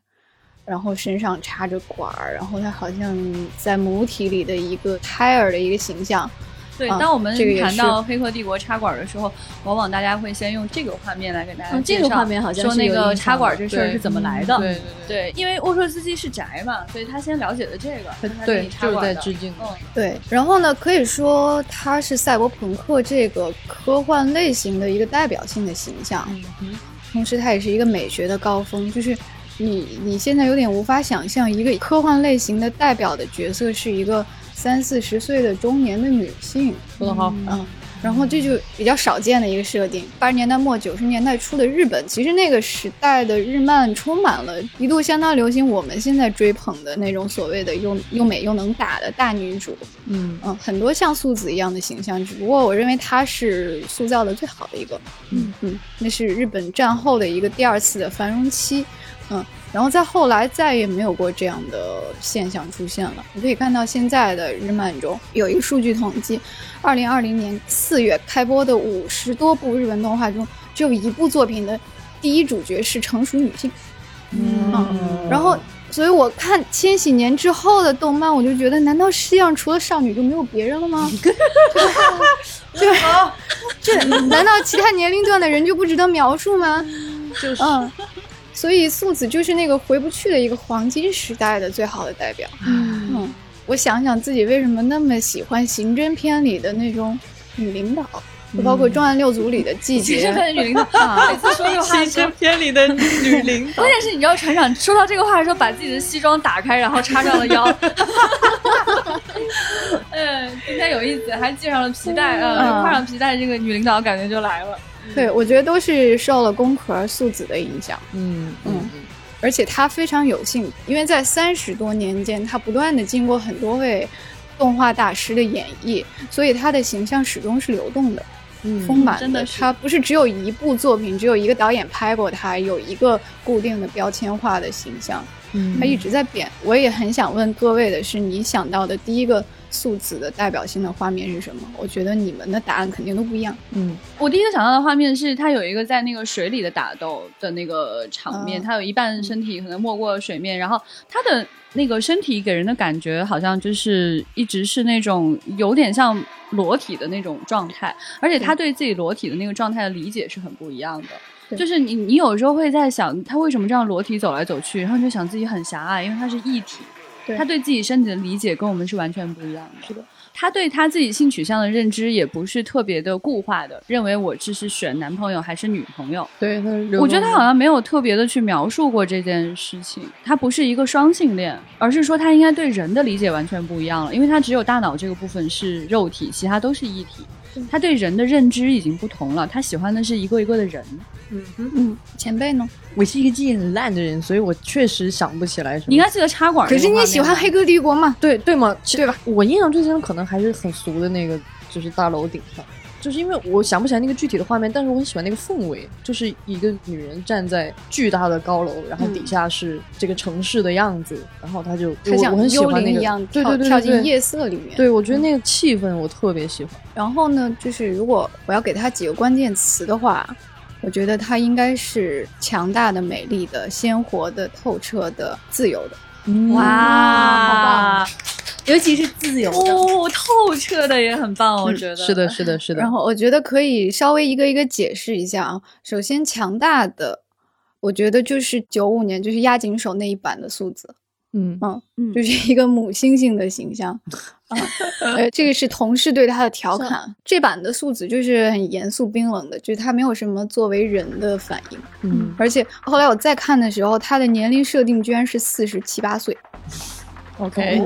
然后身上插着管儿，然后他好像在母体里的一个胎儿的一个形象，对，啊当我们谈到《黑客帝国》插管的时候，往往大家会先用这个画面来给大家嗯，这介绍个画面好像说那个插管的对这事儿是怎么来的。对对对，因为沃特斯基是宅嘛，所以他先了解了这个，对，插就是。在致敬。嗯，对，然后呢，可以说他是赛博朋克这个科幻类型的一个代表性的形象，嗯同时他也是一个美学的高峰，就是你你现在有点无法想象一个科幻类型的代表的角色是一个三四十岁的中年的女性，说得好，嗯，然后这就比较少见的一个设定。八十年代末九十年代初的日本，其实那个时代的日漫充满了一度相当流行我们现在追捧的那种所谓的又又美又能打的大女主，嗯。嗯，很多像素子一样的形象，只不过我认为她是塑造的最好的一个，嗯。嗯，那是日本战后的一个第二次的繁荣期，嗯，然后再后来再也没有过这样的现象出现了。你可以看到现在的日漫中有一个数据统计，二零二零年四月开播的五十多部日本动画中，只有一部作品的第一主角是成熟女性。嗯然后，所以我看千禧年之后的动漫，我就觉得，难道世界上除了少女就没有别人了吗？这这难道其他年龄段的人就不值得描述吗？就是嗯，所以素子就是那个回不去的一个黄金时代的最好的代表。嗯，我想想自己为什么那么喜欢刑侦片里的那种女领导，就包括《重案六组》里的季其实节，跟女领导每次说这个话的时候，片里的女领导关键是你知道船长说到这个话的时候，把自己的西装打开，然后插上了腰。嗯，今天有意思，还系上了皮带，嗯，嗯。挎上皮带，这个女领导感觉就来了。对我觉得都是受了宫壳素子的影响。嗯嗯。而且他非常有幸，因为在三十多年间，他不断的经过很多位动画大师的演绎，所以他的形象始终是流动的、嗯丰满真的是。他不是只有一部作品，只有一个导演拍过他，有一个固定的标签化的形象，嗯。他一直在变。我也很想问各位的是，你想到的第一个素子的代表性的画面是什么？我觉得你们的答案肯定都不一样。嗯我第一个想到的画面是，他有一个在那个水里的打斗的那个场面，嗯他有一半身体可能没过水面，然后他的那个身体给人的感觉好像就是一直是那种有点像裸体的那种状态，而且他对自己裸体的那个状态的理解是很不一样的。对就是你，你有时候会在想，他为什么这样裸体走来走去，然后你就想自己很狭隘，因为他是异体，对他对自己身体的理解跟我们是完全不一样的。是的，他对他自己性取向的认知也不是特别的固化的，认为我这是选男朋友还是女朋友。对，他我觉得他好像没有特别的去描述过这件事情，他不是一个双性恋，而是说他应该对人的理解完全不一样了，因为他只有大脑这个部分是肉体，其他都是异体。他对人的认知已经不同了，他喜欢的是一个一个的人。嗯哼，嗯，前辈呢？我是一个记忆很烂的人，所以我确实想不起来什么。你应该记得插管。可是你喜欢《黑客帝国》吗？对对吗？对吧？我印象最深的可能还是很俗的那个，就是大楼顶上，就是因为我想不起来那个具体的画面，但是我很喜欢那个氛围，就是一个女人站在巨大的高楼，然后底下是这个城市的样子，然后她就她像很喜幽欢那个，灵一样对跳对对对对跳进夜色里面。对，我觉得那个气氛我特别喜欢。然后呢，就是如果我要给她几个关键词的话，我觉得它应该是强大的、美丽的、鲜活的、透彻的、自由的。哇，好棒！尤其是自由的。哦，透彻的也很棒，我觉得是的，是的，是的。然后我觉得可以稍微一个一个解释一下啊。首先，强大的，我觉得就是九五年就是押井守那一版的素子，嗯嗯，嗯 就是一个母猩猩的形象 啊。呃，这个是同事对他的调侃。这版的素子就是很严肃冰冷的，就是他没有什么作为人的反应。嗯而且后来我再看的时候，他的年龄设定居然是四十七八岁。，OK，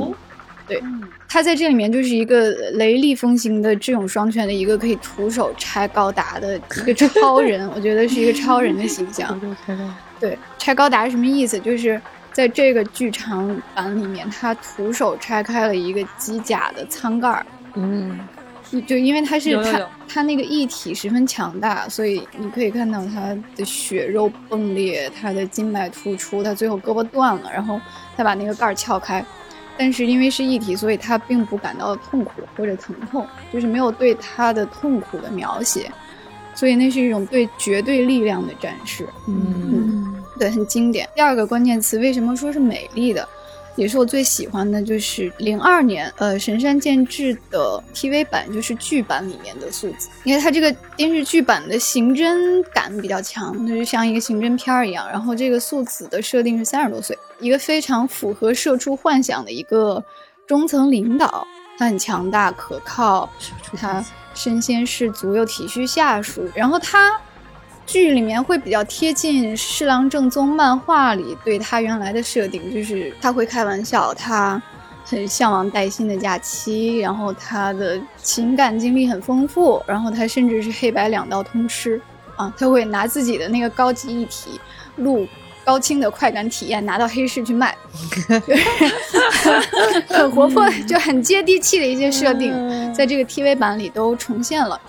对，他在这里面就是一个雷厉风行的智勇双全的一个可以徒手拆高达的一个超人，我觉得是一个超人的形象。对，拆高达是什么意思？就是在这个剧场版里面，他徒手拆开了一个机甲的舱盖儿。嗯就因为它是它有有有它那个液体十分强大，所以你可以看到它的血肉迸裂，它的筋脉突出，它最后胳膊断了，然后他把那个盖儿撬开。但是因为是一体，所以他并不感到痛苦或者疼痛，就是没有对他的痛苦的描写，所以那是一种对绝对力量的展示。嗯对，很经典。第二个关键词为什么说是美丽的，也是我最喜欢的，就是零二年呃神山健治的 TV 版，就是剧版里面的素子。因为它这个电视剧版的刑侦感比较强，就是像一个刑侦片儿一样。然后这个素子的设定是三十多岁，一个非常符合社畜幻想的一个中层领导，他很强大可靠，他身先士卒又体恤下属，然后他。剧里面会比较贴近侍郎正宗漫画里对他原来的设定，就是他会开玩笑，他很向往带薪的假期，然后他的情感经历很丰富，然后他甚至是黑白两道通吃 啊，他会拿自己的那个高级一体录高清的快感体验拿到黑市去卖，很活泼，就很接地气的一些设定，在这个 TV 版里都重现了。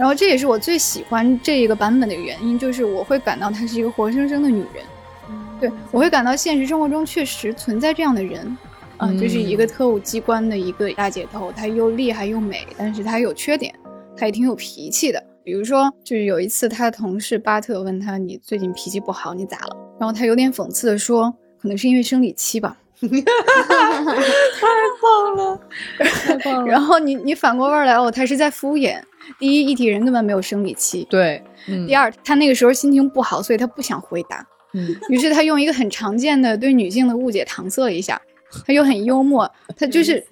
然后这也是我最喜欢这一个版本的原因，就是我会感到她是一个活生生的女人，对我会感到现实生活中确实存在这样的人，啊、嗯就是一个特务机关的一个大姐头，她又厉害又美，但是她有缺点，她也挺有脾气的。比如说，就是有一次她的同事巴特问她：“你最近脾气不好，你咋了？”然后她有点讽刺的说：“可能是因为生理期吧。”太棒了，太棒了。然后你你反过味儿来哦，她是在敷衍。第一，一体人根本没有生理期；对，嗯第二，他那个时候心情不好，所以他不想回答。嗯于是他用一个很常见的对女性的误解搪塞了一下，他又很幽默，他就是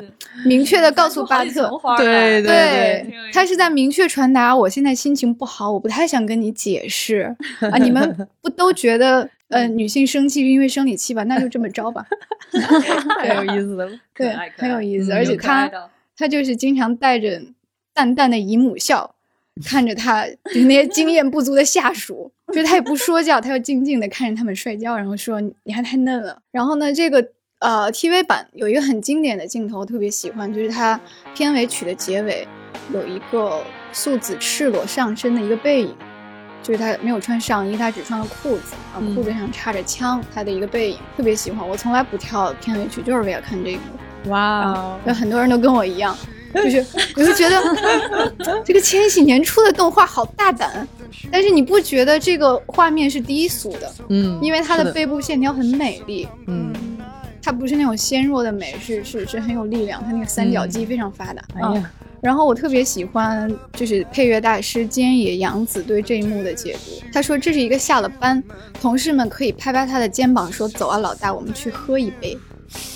明确的告诉巴特，对对，他是在明确传达我现在心情不好，我不太想跟你解释啊。你们 不都觉得呃女性生气是因为生理期吧？那就这么着吧。太有意思了。对，很有意思，嗯而且他他就是经常带着淡淡的姨母笑，看着他就是那些经验不足的下属，就是他也不说教，他就静静的看着他们摔跤，然后说你还太嫩了。然后呢，这个呃 TV 版有一个很经典的镜头，我特别喜欢，就是它片尾曲的结尾有一个素子赤裸上身的一个背影。就是他没有穿上衣，他只穿了裤子，啊，嗯裤子上插着枪，他的一个背影特别喜欢。我从来不跳片尾曲，就是为了看这一幕。哇哦，有很多人都跟我一样，就是 我就觉得这个千禧年出的动画好大胆，但是你不觉得这个画面是低俗的？嗯，因为它的背部线条很美丽，嗯，它不是那种纤弱的美，是是是很有力量，它那个三角肌非常发达。哎呀，然后我特别喜欢就是配乐大师菅野洋子对这一幕的解读。他说这是一个下了班，同事们可以拍拍他的肩膀说：“走啊，老大，我们去喝一杯。”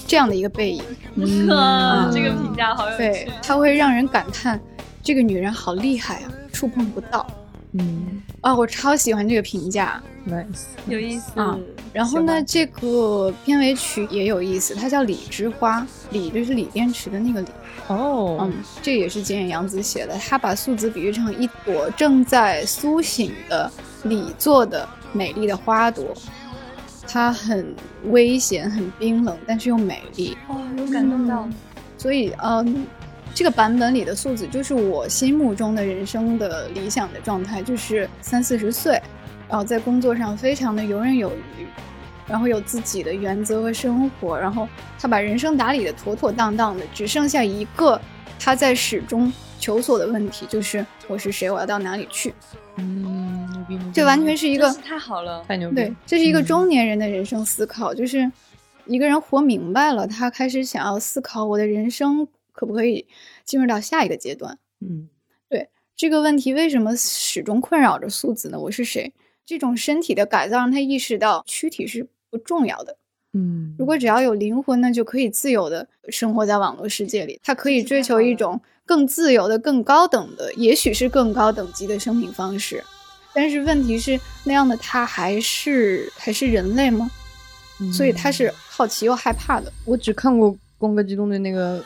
这样的一个背影，嗯这个评价好有对，它会让人感叹这个女人好厉害啊，触碰不到嗯啊！我超喜欢这个评价。，nice，有意思啊然后呢，这个片尾曲也有意思，它叫《李之花》，李就是锂电池的那个锂。哦，嗯，这也是菅野洋子写的。他把素子比喻成一朵正在苏醒的李做的美丽的花朵，它很危险、很冰冷，但是又美丽。哦，有感动到。所以，嗯，这个版本里的素子就是我心目中的人生的理想的状态，就是三四十岁，然后在工作上非常的游刃有余，然后有自己的原则和生活，然后他把人生打理的妥妥当当的，只剩下一个他在始终求索的问题，就是我是谁，我要到哪里去？嗯，牛逼牛逼，这完全是一个太好了，太牛逼，对，这是一个嗯中年人的人生思考，就是一个人活明白了，他开始想要思考我的人生可不可以进入到下一个阶段。嗯对这个问题为什么始终困扰着素子呢？我是谁？这种身体的改造让他意识到躯体是不重要的。嗯，如果只要有灵魂呢，就可以自由的生活在网络世界里。他可以追求一种更自由的、更高等的，也许是更高等级的生命方式。但是问题是，那样的他还是还是人类吗？所以他是好奇又害怕的。嗯我只看过《攻壳机动队》那个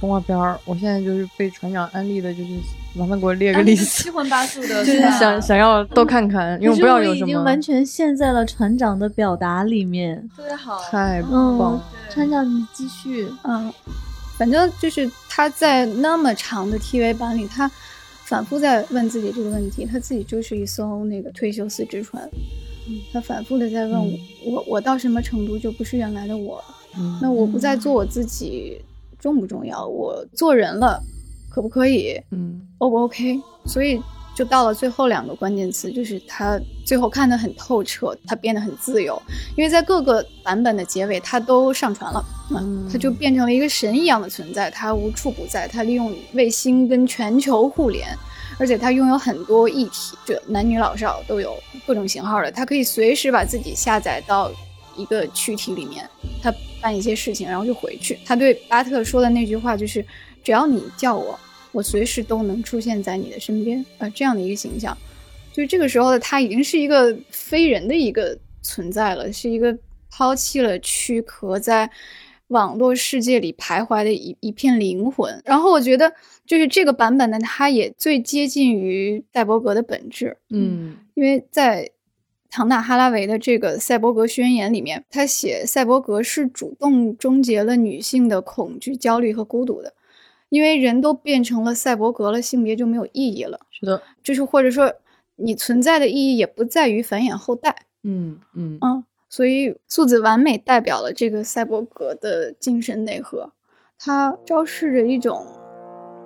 动画片儿，我现在就是被船长安利的，就是麻烦给我列个啊 list，七荤八素的，就是吧想想要都看看，因为我不知道有什么我已经完全陷在了船长的表达里面。特别好。太嗯棒了，，船长你继续。嗯，反正就是他在那么长的 TV 版里，他反复在问自己这个问题，他自己就是一艘那个退休四之船，他反复的在问我，我我到什么程度就不是原来的我那我不再做我自己重不重要？我做人了，可不可以嗯？O 不 OK？所以就到了最后两个关键词，就是他最后看得很透彻，他变得很自由，因为在各个版本的结尾，他都上传了，嗯，他就变成了一个神一样的存在，他无处不在，他利用卫星跟全球互联。而且他拥有很多议题，就男女老少都有各种型号的，他可以随时把自己下载到一个躯体里面，他办一些事情，然后就回去。他对巴特说的那句话就是：“只要你叫我，我随时都能出现在你的身边。”啊，这样的一个形象，就是这个时候的他已经是一个非人的一个存在了，是一个抛弃了躯壳，在网络世界里徘徊的一一片灵魂。然后我觉得，就是这个版本呢，它也最接近于赛博格的本质。嗯因为在唐纳哈拉维的这个《赛博格宣言》里面，他写赛博格是主动终结了女性的恐惧、焦虑和孤独的，因为人都变成了赛博格了，性别就没有意义了。是的，就是或者说，你存在的意义也不在于繁衍后代。嗯嗯嗯，所以素子完美代表了这个赛博格的精神内核，它昭示着一种，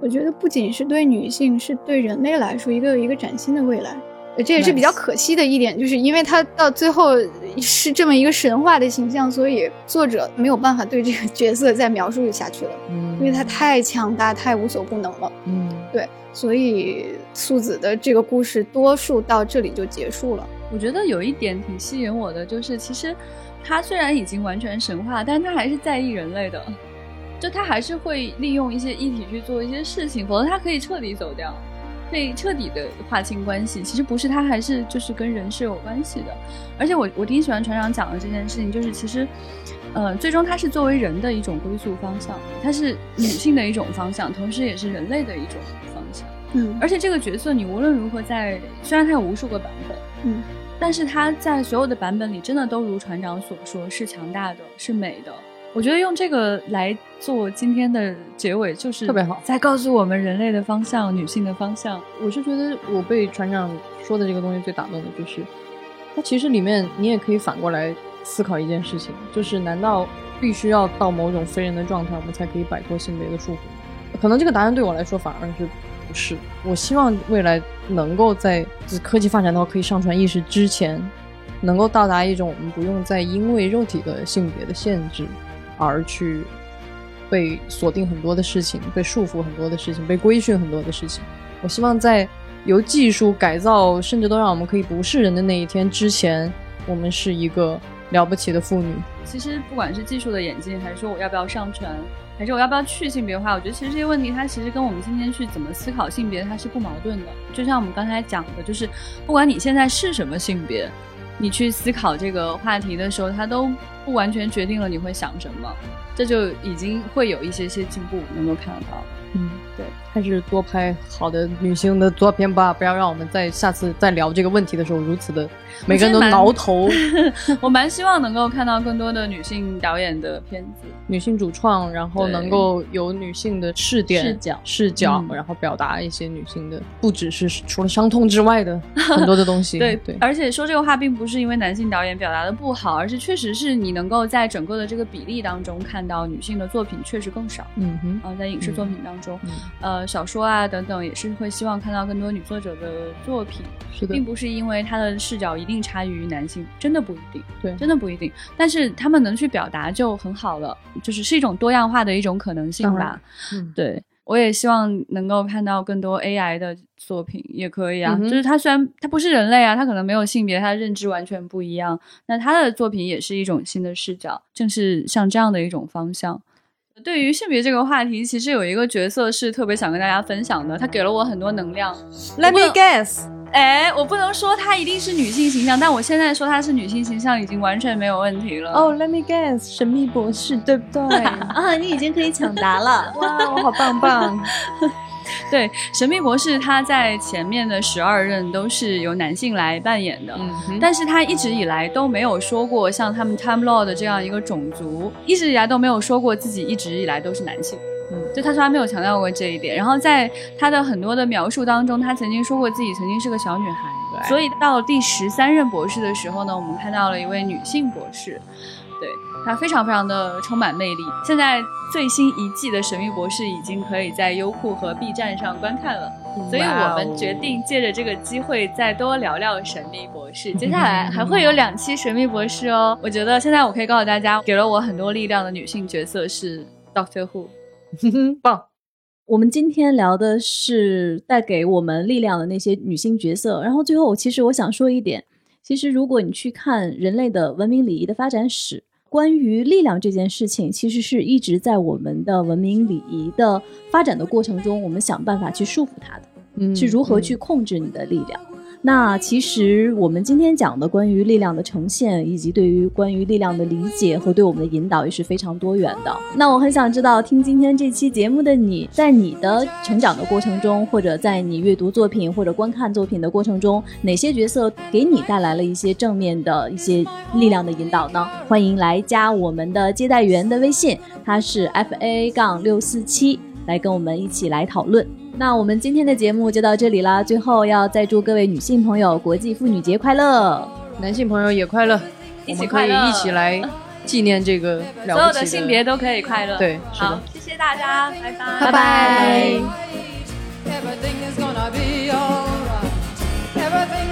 我觉得不仅是对女性，是对人类来说一个一个崭新的未来。呃这也是比较可惜的一点，就是因为他到最后是这么一个神话的形象，所以作者没有办法对这个角色再描述下去了，嗯，因为他太强大、太无所不能了。嗯对，所以素子的这个故事多数到这里就结束了。我觉得有一点挺吸引我的，就是其实他虽然已经完全神话，但他还是在意人类的，就他还是会利用一些议题去做一些事情，否则他可以彻底走掉，可以彻底的划清关系。其实不是，他还是就是跟人是有关系的。而且我我挺喜欢船长讲的这件事情，就是其实，呃，最终它是作为人的一种归宿方向，它是女性的一种方向，同时也是人类的一种方向。嗯而且这个角色你无论如何在，虽然它有无数个版本，嗯，但是它在所有的版本里，真的都如船长所说，是强大的，是美的。我觉得用这个来做今天的结尾，就是特别好在告诉我们人类的方向，女性的方向。我是觉得我被船长说的这个东西最打动的就是，它其实里面你也可以反过来思考一件事情，就是难道必须要到某种非人的状态，我们才可以摆脱性别的束缚？可能这个答案对我来说反而是不是。我希望未来能够在科技发展到可以上传意识之前，能够到达一种我们不用再因为肉体的性别的限制而去被锁定很多的事情，被束缚很多的事情，被规训很多的事情。我希望在由技术改造，甚至都让我们可以不是人的那一天之前，我们是一个了不起的妇女。其实不管是技术的演进，还是说我要不要上传，还是我要不要去性别化，我觉得其实这些问题它其实跟我们今天去怎么思考性别它是不矛盾的。就像我们刚才讲的，就是不管你现在是什么性别，你去思考这个话题的时候，它都不完全决定了你会想什么，这就已经会有一些些进步能够看得到。嗯，对，还是多拍好的女性的作品吧，不要让我们在下次再聊这个问题的时候如此的每个人都挠头。我蛮希望能够看到更多的女性导演的片子。女性主创，然后能够有女性的视点、视角视角，嗯然后表达一些女性的，不只是除了伤痛之外的 很多的东西。对对，而且说这个话并不是因为男性导演表达的不好，而是确实是你能够在整个的这个比例当中看到女性的作品确实更少。嗯哼，啊、在影视作品当中，嗯呃，小说啊等等，也是会希望看到更多女作者的作品，是的并，不是因为她的视角一定差于男性，真的不一定，对真的不一定。但是他们能去表达就很好了，就是是一种多样化的一种可能性吧。嗯，对，我也希望能够看到更多 AI 的作品，也可以啊。嗯就是它虽然它不是人类啊，它可能没有性别，它的认知完全不一样，那它的作品也是一种新的视角，正是像这样的一种方向。对于性别这个话题，其实有一个角色是特别想跟大家分享的，他给了我很多能量。Let me guess，哎，我不能说她一定是女性形象，但我现在说她是女性形象已经完全没有问题了。哦、l e t me guess，神秘博士，对不对？啊，你已经可以抢答了。哇，我好棒棒！对，神秘博士他在前面的十二任都是由男性来扮演的，嗯哼，但是他一直以来都没有说过像他们 Time Lord 这样一个种族，一直以来都没有说过自己一直以来都是男性。嗯就他从来没有强调过这一点。然后在他的很多的描述当中，他曾经说过自己曾经是个小女孩。对所以到第十三任博士的时候呢，我们看到了一位女性博士，对它非常非常的充满魅力。现在最新一季的《神秘博士》已经可以在优酷和 B 站上观看了。所以我们决定借着这个机会再多聊聊神秘博士。接下来 还会有两期神秘博士哦。我觉得现在我可以告诉大家，给了我很多力量的女性角色是 Doctor Who。棒，我们今天聊的是带给我们力量的那些女性角色，然后最后，我其实我想说一点，其实如果你去看人类的文明礼仪的发展史，关于力量这件事情，其实是一直在我们的文明礼仪的发展的过程中，我们想办法去束缚它的，嗯是如何去控制你的力量。那其实我们今天讲的关于力量的呈现，以及对于关于力量的理解和对我们的引导，也是非常多元的。那我很想知道，听今天这期节目的你，在你的成长的过程中，或者在你阅读作品或者观看作品的过程中，哪些角色给你带来了一些正面的一些力量的引导呢？欢迎来加我们的接待员的微信，他是 f a 杠六四七，来跟我们一起来讨论。那我们今天的节目就到这里啦，最后要再祝各位女性朋友国际妇女节快乐！男性朋友也快乐，一我们可起快乐以一起来纪念这个了不起所有的性别都可以快乐。对是的好，谢谢大家，拜拜，拜拜 Everything is gonna be alright. Everything's